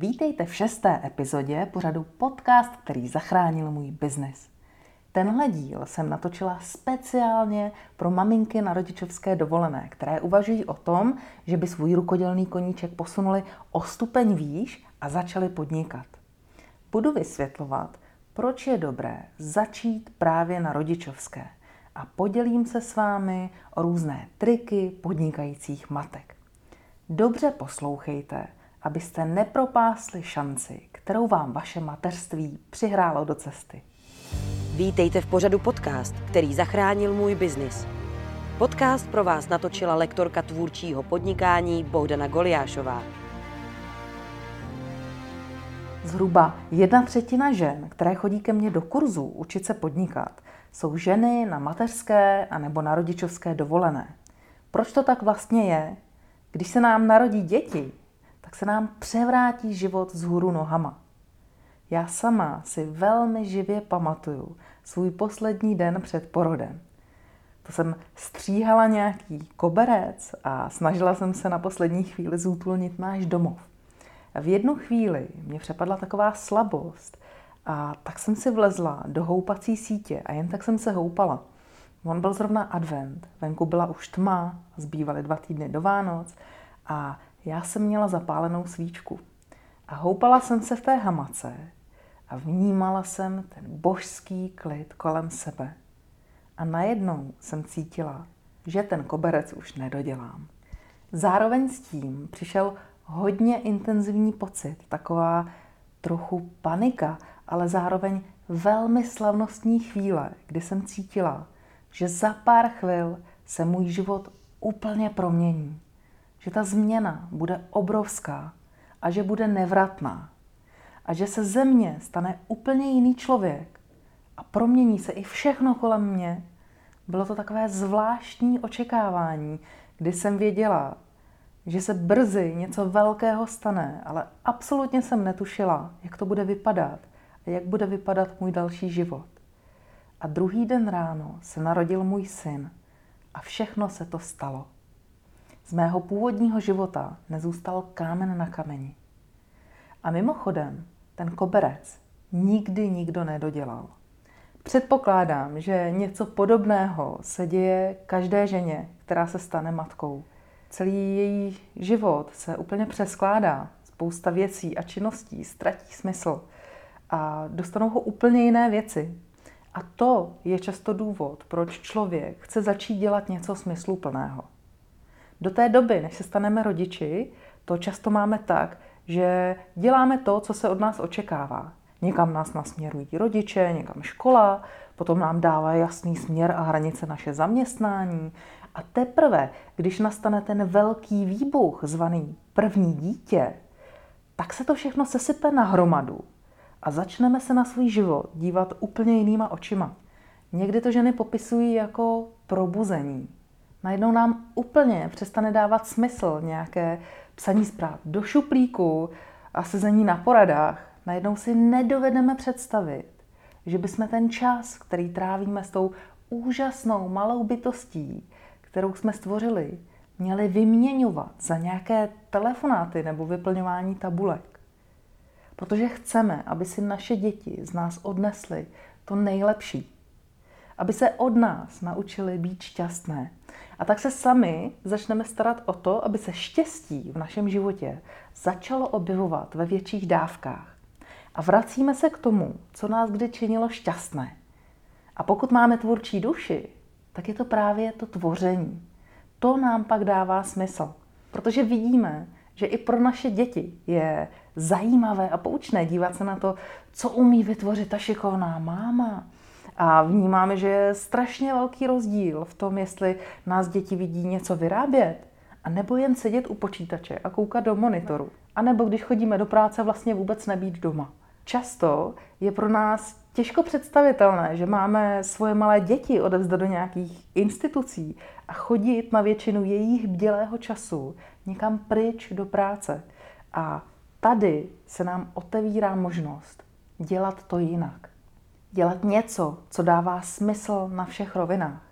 Vítejte v šesté epizodě pořadu podcast, který zachránil můj biznis. Tenhle díl jsem natočila speciálně pro maminky na rodičovské dovolené, které uvažují o tom, že by svůj rukodělný koníček posunuli o stupeň výš a začali podnikat. Budu vysvětlovat, proč je dobré začít právě na rodičovské a podělím se s vámi o různé triky podnikajících matek. Dobře poslouchejte, abyste nepropásli šanci, kterou vám vaše mateřství přihrálo do cesty. Vítejte v pořadu podcast, který zachránil můj biznis. Podcast pro vás natočila lektorka tvůrčího podnikání Bohdana Goliášová. Zhruba jedna třetina žen, které chodí ke mně do kurzu učit se podnikat, jsou ženy na mateřské a nebo na rodičovské dovolené. Proč to tak vlastně je? Když se nám narodí děti, tak se nám převrátí život z hůru nohama. Já sama si velmi živě pamatuju svůj poslední den před porodem. To jsem stříhala nějaký koberec a snažila jsem se na poslední chvíli zútulnit náš domov. V jednu chvíli mě přepadla taková slabost a tak jsem si vlezla do houpací sítě a jen tak jsem se houpala. On byl zrovna advent, venku byla už tma, zbývaly dva týdny do Vánoc a já jsem měla zapálenou svíčku. A houpala jsem se v té hamace a vnímala jsem ten božský klid kolem sebe. A najednou jsem cítila, že ten koberec už nedodělám. Zároveň s tím přišel hodně intenzivní pocit, taková trochu panika, ale zároveň velmi slavnostní chvíle, kdy jsem cítila, že za pár chvil se můj život úplně promění. Že ta změna bude obrovská a že bude nevratná. A že se ze mě stane úplně jiný člověk a promění se i všechno kolem mě. Bylo to takové zvláštní očekávání, kdy jsem věděla, že se brzy něco velkého stane, ale absolutně jsem netušila, jak to bude vypadat a jak bude vypadat můj další život. A druhý den ráno se narodil můj syn a všechno se to stalo. Z mého původního života nezůstal kámen na kameni. A mimochodem, ten koberec nikdy nikdo nedodělal. Předpokládám, že něco podobného se děje každé ženě, která se stane matkou. Celý její život se úplně přeskládá. Spousta věcí a činností ztratí smysl a dostanou ho úplně jiné věci. A to je často důvod, proč člověk chce začít dělat něco smysluplného. Do té doby, než se staneme rodiči, to často máme tak, že děláme to, co se od nás očekává. Někam nás nasměrují rodiče, někam škola, potom nám dává jasný směr a hranice naše zaměstnání. A teprve, když nastane ten velký výbuch, zvaný první dítě, tak se to všechno sesype na hromadu a začneme se na svůj život dívat úplně jinýma očima. Někdy to ženy popisují jako probuzení. Najednou nám úplně přestane dávat smysl nějaké psaní zpráv do šuplíku a sezení na poradách. Najednou si nedovedeme představit, že bychom ten čas, který trávíme s tou úžasnou malou bytostí, kterou jsme stvořili, měli vyměňovat za nějaké telefonáty nebo vyplňování tabulek. Protože chceme, aby si naše děti z nás odnesly to nejlepší. Aby se od nás naučili být šťastné. A tak se sami začneme starat o to, aby se štěstí v našem životě začalo objevovat ve větších dávkách. A vracíme se k tomu, co nás kdy činilo šťastné. A pokud máme tvůrčí duši, tak je to právě to tvoření. To nám pak dává smysl. Protože vidíme, že i pro naše děti je zajímavé a poučné dívat se na to, co umí vytvořit ta šikovná máma. A vnímáme, že je strašně velký rozdíl v tom, jestli nás děti vidí něco vyrábět, a nebo jen sedět u počítače a koukat do monitoru. A nebo když chodíme do práce, vlastně vůbec nebýt doma. Často je pro nás těžko představitelné, že máme svoje malé děti odevzdat do nějakých institucí a chodit na většinu jejich bdělého času někam pryč do práce. A tady se nám otevírá možnost dělat to jinak. Dělat něco, co dává smysl na všech rovinách.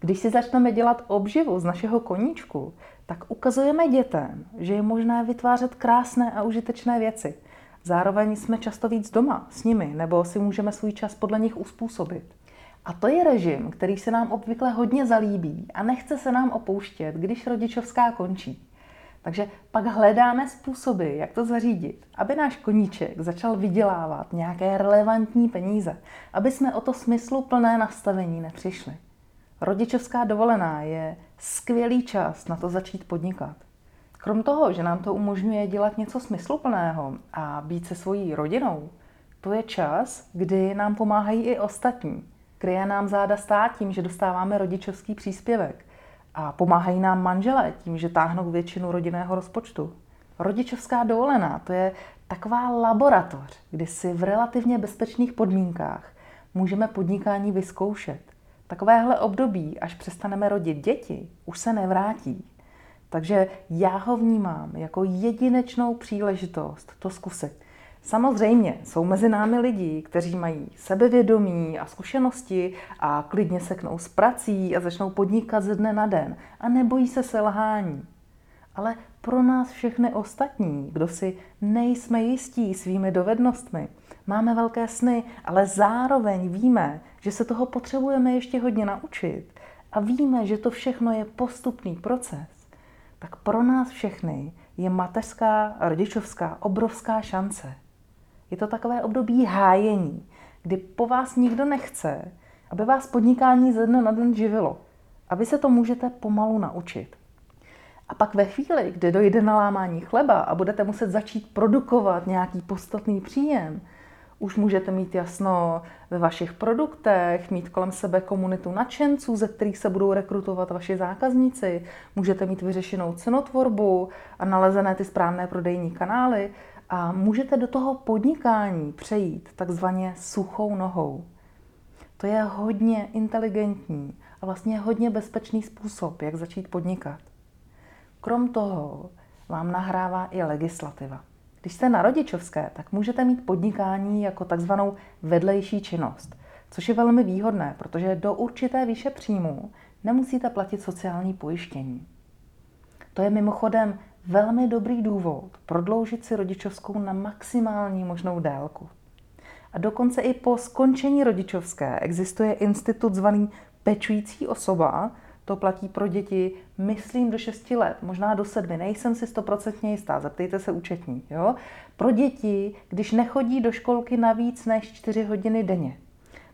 Když si začneme dělat obživu z našeho koníčku, tak ukazujeme dětem, že je možné vytvářet krásné a užitečné věci. Zároveň jsme často víc doma s nimi, nebo si můžeme svůj čas podle nich uspůsobit. A to je režim, který se nám obvykle hodně zalíbí a nechce se nám opouštět, když rodičovská končí. Takže pak hledáme způsoby, jak to zařídit, aby náš koníček začal vydělávat nějaké relevantní peníze, aby jsme o to smyslu plné nastavení nepřišli. Rodičovská dovolená je skvělý čas na to začít podnikat. Krom toho, že nám to umožňuje dělat něco smysluplného a být se svojí rodinou, to je čas, kdy nám pomáhají i ostatní. Kryje nám záda stát tím, že dostáváme rodičovský příspěvek a pomáhají nám manželé tím, že táhnou většinu rodinného rozpočtu. Rodičovská dovolená to je taková laboratoř, kdy si v relativně bezpečných podmínkách můžeme podnikání vyzkoušet. Takovéhle období, až přestaneme rodit děti, už se nevrátí. Takže já ho vnímám jako jedinečnou příležitost to zkusit. Samozřejmě jsou mezi námi lidi, kteří mají sebevědomí a zkušenosti a klidně seknou s prací a začnou podnikat ze dne na den a nebojí se selhání. Ale pro nás všechny ostatní, kdo si nejsme jistí svými dovednostmi, máme velké sny, ale zároveň víme, že se toho potřebujeme ještě hodně naučit a víme, že to všechno je postupný proces, tak pro nás všechny je mateřská a rodičovská obrovská šance. Je to takové období hájení, kdy po vás nikdo nechce, aby vás podnikání ze dne na den živilo. A vy se to můžete pomalu naučit. A pak ve chvíli, kdy dojde na lámání chleba a budete muset začít produkovat nějaký podstatný příjem, už můžete mít jasno ve vašich produktech, mít kolem sebe komunitu nadšenců, ze kterých se budou rekrutovat vaši zákazníci, můžete mít vyřešenou cenotvorbu a nalezené ty správné prodejní kanály a můžete do toho podnikání přejít takzvaně suchou nohou. To je hodně inteligentní a vlastně hodně bezpečný způsob, jak začít podnikat. Krom toho vám nahrává i legislativa. Když jste na rodičovské, tak můžete mít podnikání jako takzvanou vedlejší činnost, což je velmi výhodné, protože do určité výše příjmu nemusíte platit sociální pojištění. To je mimochodem velmi dobrý důvod prodloužit si rodičovskou na maximální možnou délku. A dokonce i po skončení rodičovské existuje institut zvaný pečující osoba, to platí pro děti, myslím, do 6 let, možná do 7, nejsem si stoprocentně jistá, zeptejte se účetní. Jo? Pro děti, když nechodí do školky na víc než 4 hodiny denně,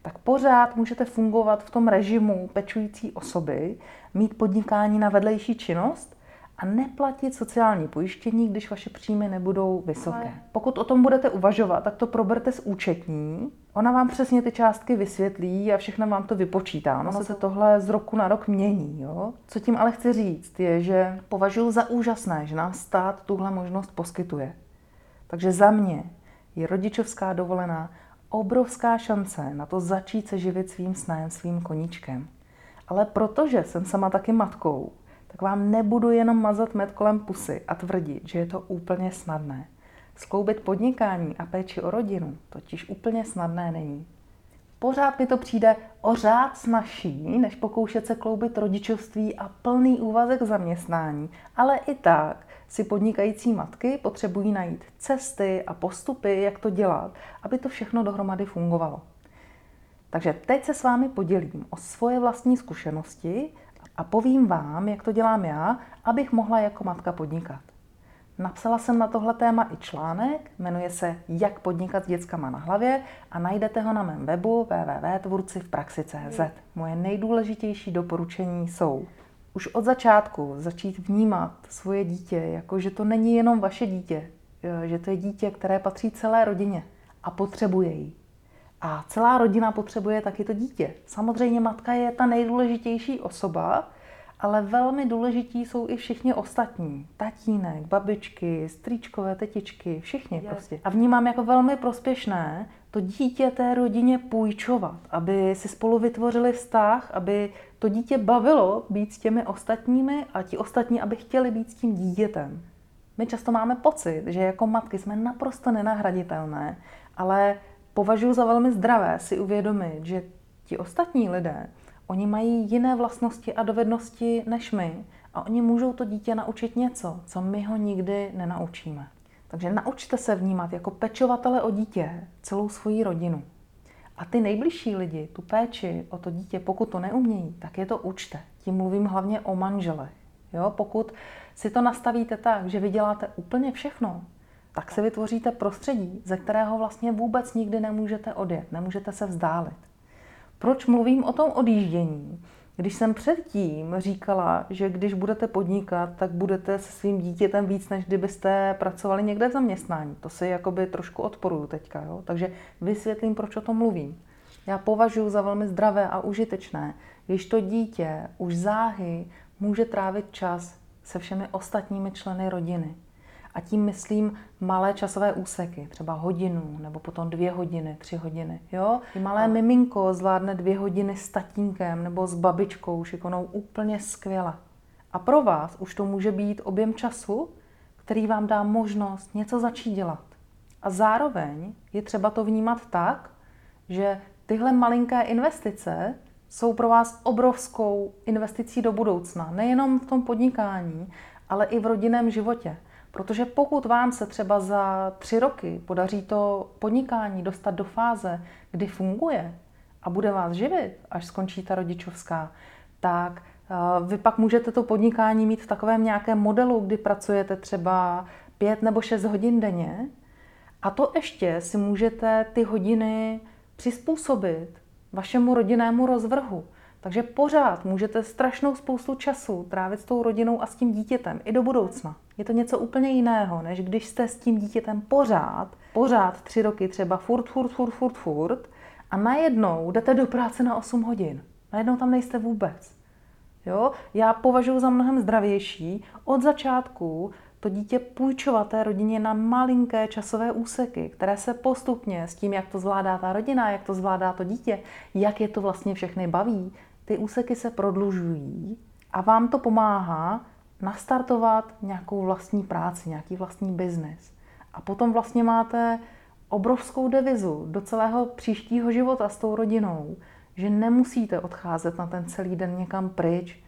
tak pořád můžete fungovat v tom režimu pečující osoby, mít podnikání na vedlejší činnost a neplatit sociální pojištění, když vaše příjmy nebudou vysoké. Pokud o tom budete uvažovat, tak to proberte s účetní. Ona vám přesně ty částky vysvětlí a všechno vám to vypočítá. Ono se tohle z roku na rok mění. Jo? Co tím ale chci říct, je, že považuji za úžasné, že nám stát tuhle možnost poskytuje. Takže za mě je rodičovská dovolená obrovská šance na to začít se živit svým snem, svým koníčkem. Ale protože jsem sama taky matkou, tak vám nebudu jenom mazat med kolem pusy a tvrdit, že je to úplně snadné. Skloubit podnikání a péči o rodinu totiž úplně snadné není. Pořád mi to přijde o řád snažší, než pokoušet se kloubit rodičovství a plný úvazek zaměstnání, ale i tak si podnikající matky potřebují najít cesty a postupy, jak to dělat, aby to všechno dohromady fungovalo. Takže teď se s vámi podělím o svoje vlastní zkušenosti a povím vám, jak to dělám já, abych mohla jako matka podnikat. Napsala jsem na tohle téma i článek, jmenuje se Jak podnikat s dětskama na hlavě a najdete ho na mém webu www.tvorcivpraxi.cz. Moje nejdůležitější doporučení jsou už od začátku začít vnímat svoje dítě, jako že to není jenom vaše dítě, že to je dítě, které patří celé rodině a potřebuje ji. A celá rodina potřebuje taky to dítě. Samozřejmě matka je ta nejdůležitější osoba, ale velmi důležití jsou i všichni ostatní. Tatínek, babičky, strýčkové, tetičky, všichni prostě. A vnímám jako velmi prospěšné to dítě té rodině půjčovat, aby si spolu vytvořili vztah, aby to dítě bavilo být s těmi ostatními a ti ostatní, aby chtěli být s tím dítětem. My často máme pocit, že jako matky jsme naprosto nenahraditelné, ale považuji za velmi zdravé si uvědomit, že ti ostatní lidé Oni mají jiné vlastnosti a dovednosti než my a oni můžou to dítě naučit něco, co my ho nikdy nenaučíme. Takže naučte se vnímat jako pečovatele o dítě celou svoji rodinu. A ty nejbližší lidi, tu péči o to dítě, pokud to neumějí, tak je to učte. Tím mluvím hlavně o manželech. Jo? Pokud si to nastavíte tak, že vyděláte úplně všechno, tak si vytvoříte prostředí, ze kterého vlastně vůbec nikdy nemůžete odjet, nemůžete se vzdálit. Proč mluvím o tom odjíždění? Když jsem předtím říkala, že když budete podnikat, tak budete se svým dítětem víc, než kdybyste pracovali někde v zaměstnání. To si jakoby trošku odporuju teďka, jo? takže vysvětlím, proč o tom mluvím. Já považuji za velmi zdravé a užitečné, když to dítě už záhy může trávit čas se všemi ostatními členy rodiny. A tím myslím malé časové úseky, třeba hodinu, nebo potom dvě hodiny, tři hodiny. Jo? I malé miminko zvládne dvě hodiny s tatínkem nebo s babičkou šikonou úplně skvěle. A pro vás už to může být objem času, který vám dá možnost něco začít dělat. A zároveň je třeba to vnímat tak, že tyhle malinké investice jsou pro vás obrovskou investicí do budoucna. Nejenom v tom podnikání, ale i v rodinném životě. Protože pokud vám se třeba za tři roky podaří to podnikání dostat do fáze, kdy funguje a bude vás živit, až skončí ta rodičovská, tak eh, vy pak můžete to podnikání mít v takovém nějakém modelu, kdy pracujete třeba pět nebo šest hodin denně a to ještě si můžete ty hodiny přizpůsobit vašemu rodinnému rozvrhu. Takže pořád můžete strašnou spoustu času trávit s tou rodinou a s tím dítětem i do budoucna. Je to něco úplně jiného, než když jste s tím dítětem pořád, pořád tři roky třeba furt, furt, furt, furt, furt a najednou jdete do práce na 8 hodin. Najednou tam nejste vůbec. Jo? Já považuji za mnohem zdravější od začátku to dítě půjčovat té rodině na malinké časové úseky, které se postupně s tím, jak to zvládá ta rodina, jak to zvládá to dítě, jak je to vlastně všechny baví, ty úseky se prodlužují a vám to pomáhá nastartovat nějakou vlastní práci, nějaký vlastní biznis. A potom vlastně máte obrovskou devizu do celého příštího života s tou rodinou, že nemusíte odcházet na ten celý den někam pryč,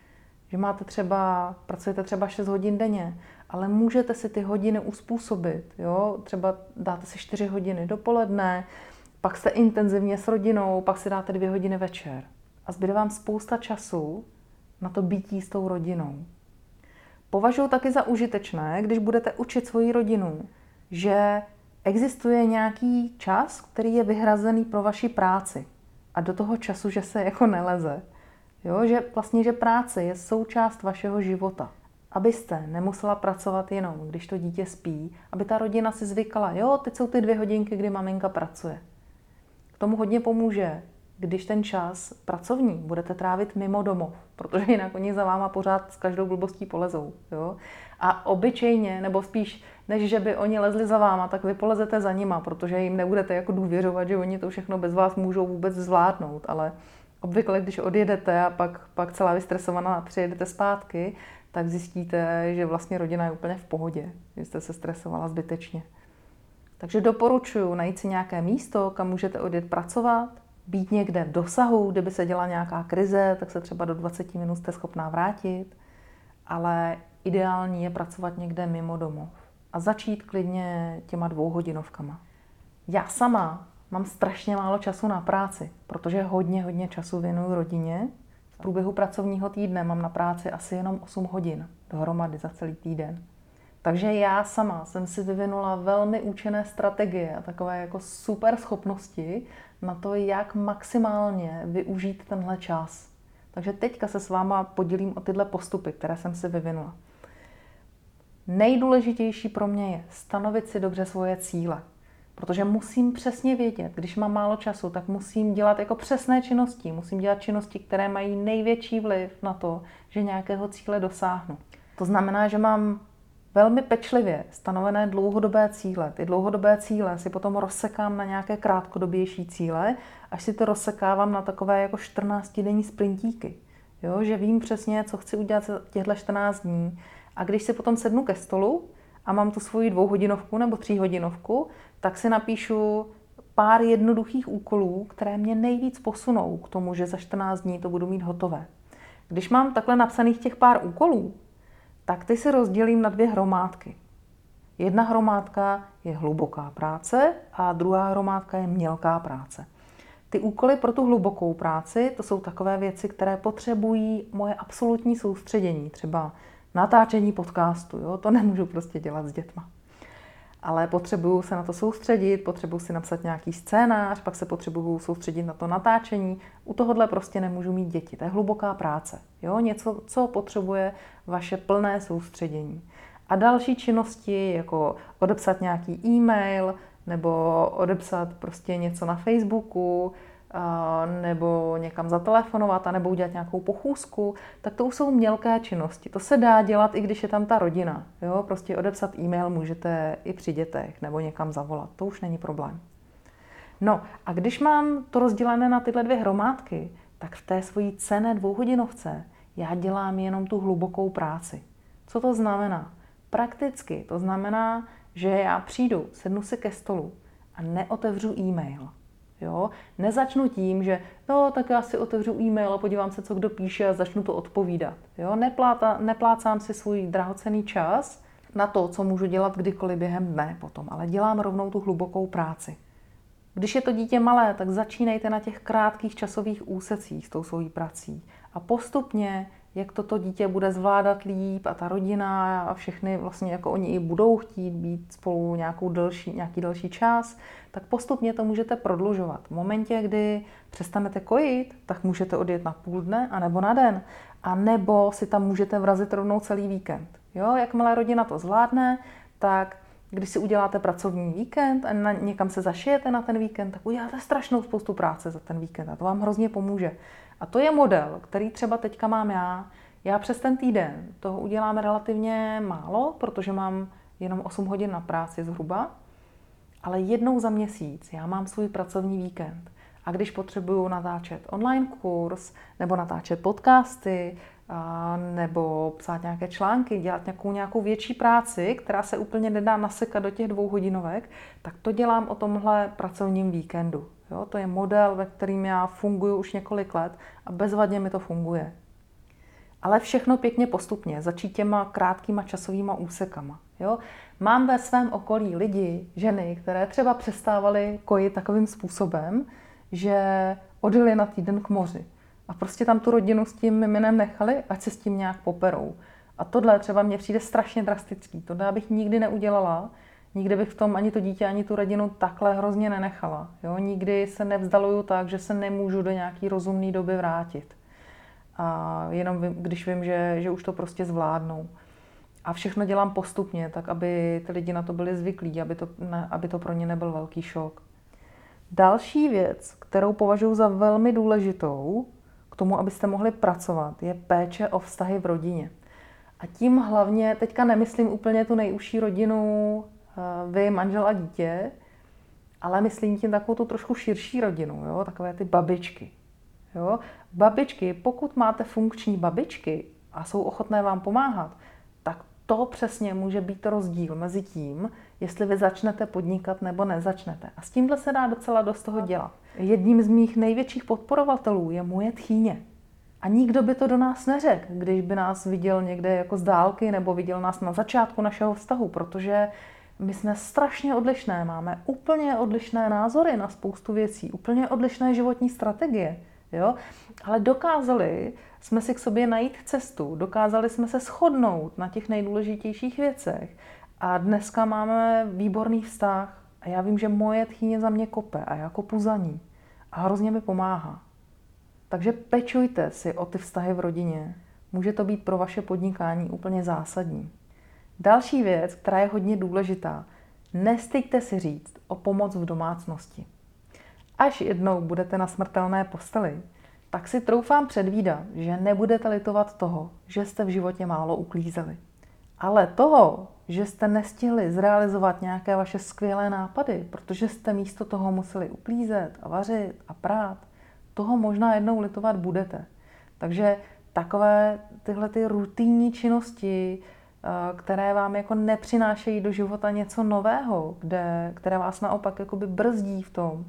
že máte třeba, pracujete třeba 6 hodin denně, ale můžete si ty hodiny uspůsobit. Jo? Třeba dáte si 4 hodiny dopoledne, pak jste intenzivně s rodinou, pak si dáte 2 hodiny večer. A zbyde vám spousta času na to bytí s tou rodinou. Považuji taky za užitečné, když budete učit svoji rodinu, že existuje nějaký čas, který je vyhrazený pro vaši práci. A do toho času, že se jako neleze. Jo, že vlastně, že práce je součást vašeho života. Abyste nemusela pracovat jenom, když to dítě spí, aby ta rodina si zvykala, jo, teď jsou ty dvě hodinky, kdy maminka pracuje. K tomu hodně pomůže když ten čas pracovní budete trávit mimo domov, protože jinak oni za váma pořád s každou blbostí polezou. Jo? A obyčejně, nebo spíš, než že by oni lezli za váma, tak vy polezete za nima, protože jim nebudete jako důvěřovat, že oni to všechno bez vás můžou vůbec zvládnout. Ale obvykle, když odjedete a pak, pak celá vystresovaná přijedete zpátky, tak zjistíte, že vlastně rodina je úplně v pohodě, že jste se stresovala zbytečně. Takže doporučuji najít si nějaké místo, kam můžete odjet pracovat, být někde v dosahu, kdyby se děla nějaká krize, tak se třeba do 20 minut jste schopná vrátit, ale ideální je pracovat někde mimo domov a začít klidně těma dvouhodinovkama. Já sama mám strašně málo času na práci, protože hodně, hodně času věnuju rodině. V průběhu pracovního týdne mám na práci asi jenom 8 hodin dohromady za celý týden. Takže já sama jsem si vyvinula velmi účinné strategie a takové jako super schopnosti na to, jak maximálně využít tenhle čas. Takže teďka se s váma podělím o tyhle postupy, které jsem si vyvinula. Nejdůležitější pro mě je stanovit si dobře svoje cíle. Protože musím přesně vědět, když mám málo času, tak musím dělat jako přesné činnosti. Musím dělat činnosti, které mají největší vliv na to, že nějakého cíle dosáhnu. To znamená, že mám velmi pečlivě stanovené dlouhodobé cíle. Ty dlouhodobé cíle si potom rozsekám na nějaké krátkodobější cíle, až si to rozsekávám na takové jako 14-denní sprintíky. Jo, že vím přesně, co chci udělat za těchto 14 dní. A když si potom sednu ke stolu a mám tu svoji dvouhodinovku nebo tříhodinovku, tak si napíšu pár jednoduchých úkolů, které mě nejvíc posunou k tomu, že za 14 dní to budu mít hotové. Když mám takhle napsaných těch pár úkolů, tak ty si rozdělím na dvě hromádky. Jedna hromádka je hluboká práce a druhá hromádka je mělká práce. Ty úkoly pro tu hlubokou práci, to jsou takové věci, které potřebují moje absolutní soustředění, třeba natáčení podcastu, jo? to nemůžu prostě dělat s dětma. Ale potřebuju se na to soustředit, potřebuju si napsat nějaký scénář, pak se potřebuju soustředit na to natáčení. U tohohle prostě nemůžu mít děti. To je hluboká práce. Jo? Něco, co potřebuje vaše plné soustředění. A další činnosti, jako odepsat nějaký e-mail, nebo odepsat prostě něco na Facebooku, nebo někam zatelefonovat, a nebo udělat nějakou pochůzku, tak to už jsou mělké činnosti. To se dá dělat, i když je tam ta rodina. Jo? Prostě odepsat e-mail můžete i při dětech, nebo někam zavolat. To už není problém. No a když mám to rozdělené na tyhle dvě hromádky, tak v té svojí cené dvouhodinovce já dělám jenom tu hlubokou práci. Co to znamená? Prakticky to znamená, že já přijdu, sednu si ke stolu a neotevřu e-mail. Jo? Nezačnu tím, že no, tak já si otevřu e-mail a podívám se, co kdo píše a začnu to odpovídat. Jo? Nepláta, neplácám si svůj drahocený čas na to, co můžu dělat kdykoliv během dne potom, ale dělám rovnou tu hlubokou práci. Když je to dítě malé, tak začínejte na těch krátkých časových úsecích s tou svojí prací a postupně jak toto dítě bude zvládat líp a ta rodina a všechny vlastně jako oni i budou chtít být spolu nějakou delší, nějaký delší čas, tak postupně to můžete prodlužovat. V momentě, kdy přestanete kojit, tak můžete odjet na půl dne a nebo na den. A nebo si tam můžete vrazit rovnou celý víkend. Jo, jakmile rodina to zvládne, tak když si uděláte pracovní víkend a na, někam se zašijete na ten víkend, tak uděláte strašnou spoustu práce za ten víkend a to vám hrozně pomůže. A to je model, který třeba teďka mám já. Já přes ten týden toho udělám relativně málo, protože mám jenom 8 hodin na práci zhruba, ale jednou za měsíc já mám svůj pracovní víkend. A když potřebuju natáčet online kurz, nebo natáčet podcasty, nebo psát nějaké články, dělat nějakou, nějakou větší práci, která se úplně nedá nasekat do těch dvou hodinovek, tak to dělám o tomhle pracovním víkendu. Jo, to je model, ve kterým já funguji už několik let a bezvadně mi to funguje. Ale všechno pěkně postupně, začít těma krátkýma časovýma úsekama. Jo? Mám ve svém okolí lidi, ženy, které třeba přestávaly kojit takovým způsobem, že odjeli na týden k moři. A prostě tam tu rodinu s tím miminem nechali, ať se s tím nějak poperou. A tohle třeba mně přijde strašně drastický. Tohle bych nikdy neudělala, Nikdy bych v tom ani to dítě, ani tu rodinu takhle hrozně nenechala. Jo? Nikdy se nevzdaluju tak, že se nemůžu do nějaký rozumné doby vrátit. A jenom vím, když vím, že, že už to prostě zvládnou. A všechno dělám postupně, tak aby ty lidi na to byli zvyklí, aby to, ne, aby to pro ně nebyl velký šok. Další věc, kterou považuji za velmi důležitou tomu, abyste mohli pracovat, je péče o vztahy v rodině. A tím hlavně, teďka nemyslím úplně tu nejužší rodinu, Eh, vy, manžel a dítě, ale myslím tím takovou tu trošku širší rodinu, jo? takové ty babičky. Jo? Babičky, pokud máte funkční babičky a jsou ochotné vám pomáhat, tak to přesně může být rozdíl mezi tím, jestli vy začnete podnikat nebo nezačnete. A s tímhle se dá docela dost toho dělat. Jedním z mých největších podporovatelů je moje tchýně. A nikdo by to do nás neřekl, když by nás viděl někde jako z dálky nebo viděl nás na začátku našeho vztahu, protože my jsme strašně odlišné, máme úplně odlišné názory na spoustu věcí, úplně odlišné životní strategie. Jo? Ale dokázali jsme si k sobě najít cestu, dokázali jsme se shodnout na těch nejdůležitějších věcech a dneska máme výborný vztah a já vím, že moje tchýně za mě kope a já kopu za ní a hrozně mi pomáhá. Takže pečujte si o ty vztahy v rodině. Může to být pro vaše podnikání úplně zásadní. Další věc, která je hodně důležitá, nestyďte si říct o pomoc v domácnosti. Až jednou budete na smrtelné posteli, tak si troufám předvídat, že nebudete litovat toho, že jste v životě málo uklízeli. Ale toho, že jste nestihli zrealizovat nějaké vaše skvělé nápady, protože jste místo toho museli uklízet a vařit a prát, toho možná jednou litovat budete. Takže takové tyhle ty rutinní činnosti, které vám jako nepřinášejí do života něco nového, kde, které vás naopak jakoby brzdí v tom,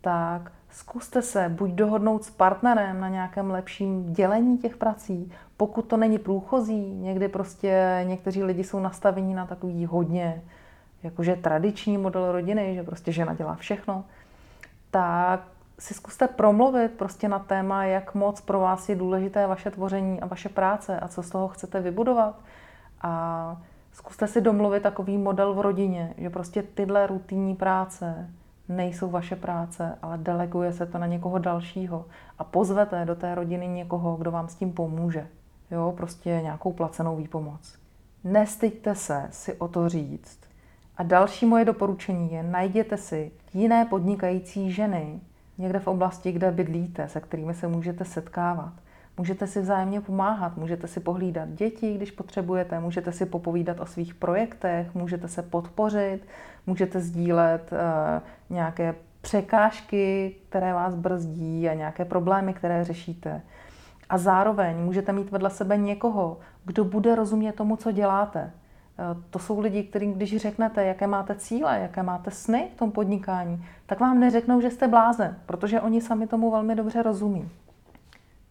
tak zkuste se buď dohodnout s partnerem na nějakém lepším dělení těch prací, pokud to není průchozí, někdy prostě někteří lidi jsou nastavení na takový hodně jakože tradiční model rodiny, že prostě žena dělá všechno, tak si zkuste promluvit prostě na téma, jak moc pro vás je důležité vaše tvoření a vaše práce a co z toho chcete vybudovat. A zkuste si domluvit takový model v rodině, že prostě tyhle rutinní práce nejsou vaše práce, ale deleguje se to na někoho dalšího a pozvete do té rodiny někoho, kdo vám s tím pomůže. Jo, prostě nějakou placenou výpomoc. Nestyďte se si o to říct. A další moje doporučení je, najděte si jiné podnikající ženy někde v oblasti, kde bydlíte, se kterými se můžete setkávat. Můžete si vzájemně pomáhat, můžete si pohlídat děti, když potřebujete, můžete si popovídat o svých projektech, můžete se podpořit, můžete sdílet uh, nějaké překážky, které vás brzdí a nějaké problémy, které řešíte. A zároveň můžete mít vedle sebe někoho, kdo bude rozumět tomu, co děláte. Eh, to jsou lidi, kterým když řeknete, jaké máte cíle, jaké máte sny v tom podnikání, tak vám neřeknou, že jste blázen, protože oni sami tomu velmi dobře rozumí.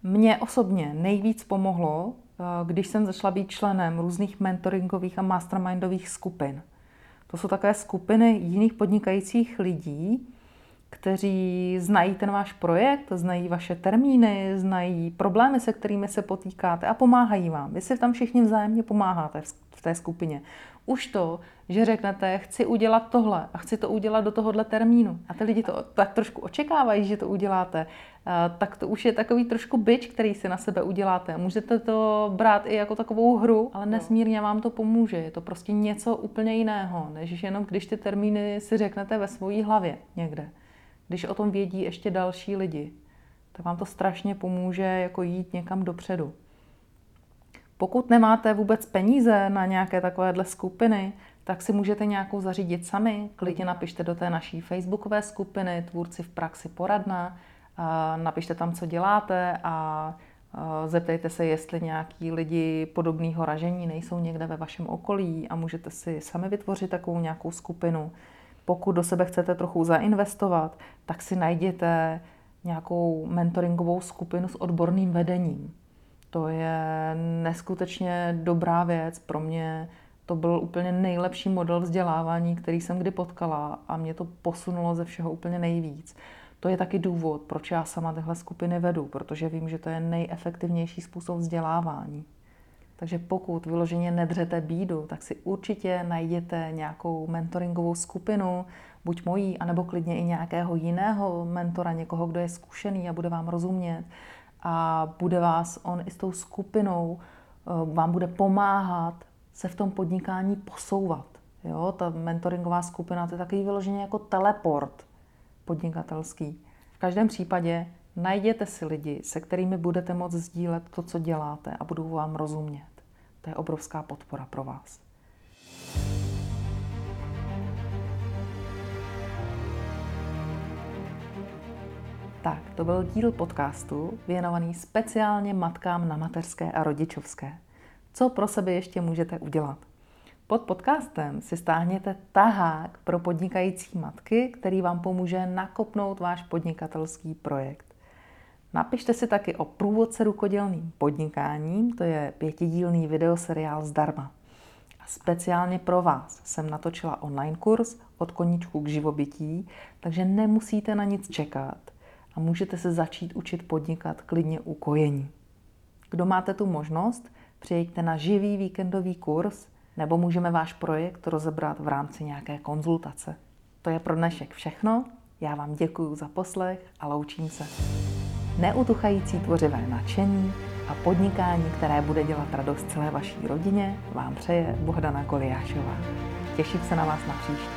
Mně osobně nejvíc pomohlo, eh, když jsem začala být členem různých mentoringových a mastermindových skupin. To jsou takové skupiny jiných podnikajících lidí, kteří znají ten váš projekt, znají vaše termíny, znají problémy, se kterými se potýkáte a pomáhají vám. Vy si tam všichni vzájemně pomáháte v té skupině. Už to, že řeknete, chci udělat tohle a chci to udělat do tohohle termínu a ty lidi to tak trošku očekávají, že to uděláte, tak to už je takový trošku byč, který si na sebe uděláte. Můžete to brát i jako takovou hru, ale nesmírně vám to pomůže. Je to prostě něco úplně jiného, než jenom když ty termíny si řeknete ve své hlavě někde. Když o tom vědí ještě další lidi, tak vám to strašně pomůže jako jít někam dopředu. Pokud nemáte vůbec peníze na nějaké takovéhle skupiny, tak si můžete nějakou zařídit sami. Klidně napište do té naší facebookové skupiny Tvůrci v praxi poradna, napište tam, co děláte a zeptejte se, jestli nějaký lidi podobného ražení nejsou někde ve vašem okolí a můžete si sami vytvořit takovou nějakou skupinu. Pokud do sebe chcete trochu zainvestovat, tak si najděte nějakou mentoringovou skupinu s odborným vedením. To je neskutečně dobrá věc. Pro mě to byl úplně nejlepší model vzdělávání, který jsem kdy potkala a mě to posunulo ze všeho úplně nejvíc. To je taky důvod, proč já sama tyhle skupiny vedu, protože vím, že to je nejefektivnější způsob vzdělávání. Takže pokud vyloženě nedřete bídu, tak si určitě najděte nějakou mentoringovou skupinu, buď mojí, anebo klidně i nějakého jiného mentora, někoho, kdo je zkušený a bude vám rozumět a bude vás on i s tou skupinou, eh, vám bude pomáhat se v tom podnikání posouvat. Jo, ta mentoringová skupina to je takový vyloženě jako teleport podnikatelský. V každém případě najděte si lidi, se kterými budete moct sdílet to, co děláte a budou vám rozumět. To je obrovská podpora pro vás. Tak, to byl díl podcastu věnovaný speciálně matkám na mateřské a rodičovské. Co pro sebe ještě můžete udělat? Pod podcastem si stáhněte tahák pro podnikající matky, který vám pomůže nakopnout váš podnikatelský projekt. Napište si taky o průvodce rukodělným podnikáním, to je pětidílný videoseriál zdarma. A speciálně pro vás jsem natočila online kurz od koníčku k živobytí, takže nemusíte na nic čekat a můžete se začít učit podnikat klidně u kojení. Kdo máte tu možnost, přijďte na živý víkendový kurz, nebo můžeme váš projekt rozebrat v rámci nějaké konzultace. To je pro dnešek všechno. Já vám děkuji za poslech a loučím se. Neutuchající tvořivé nadšení a podnikání, které bude dělat radost celé vaší rodině, vám přeje Bohdana Goliášová. Těším se na vás na příště.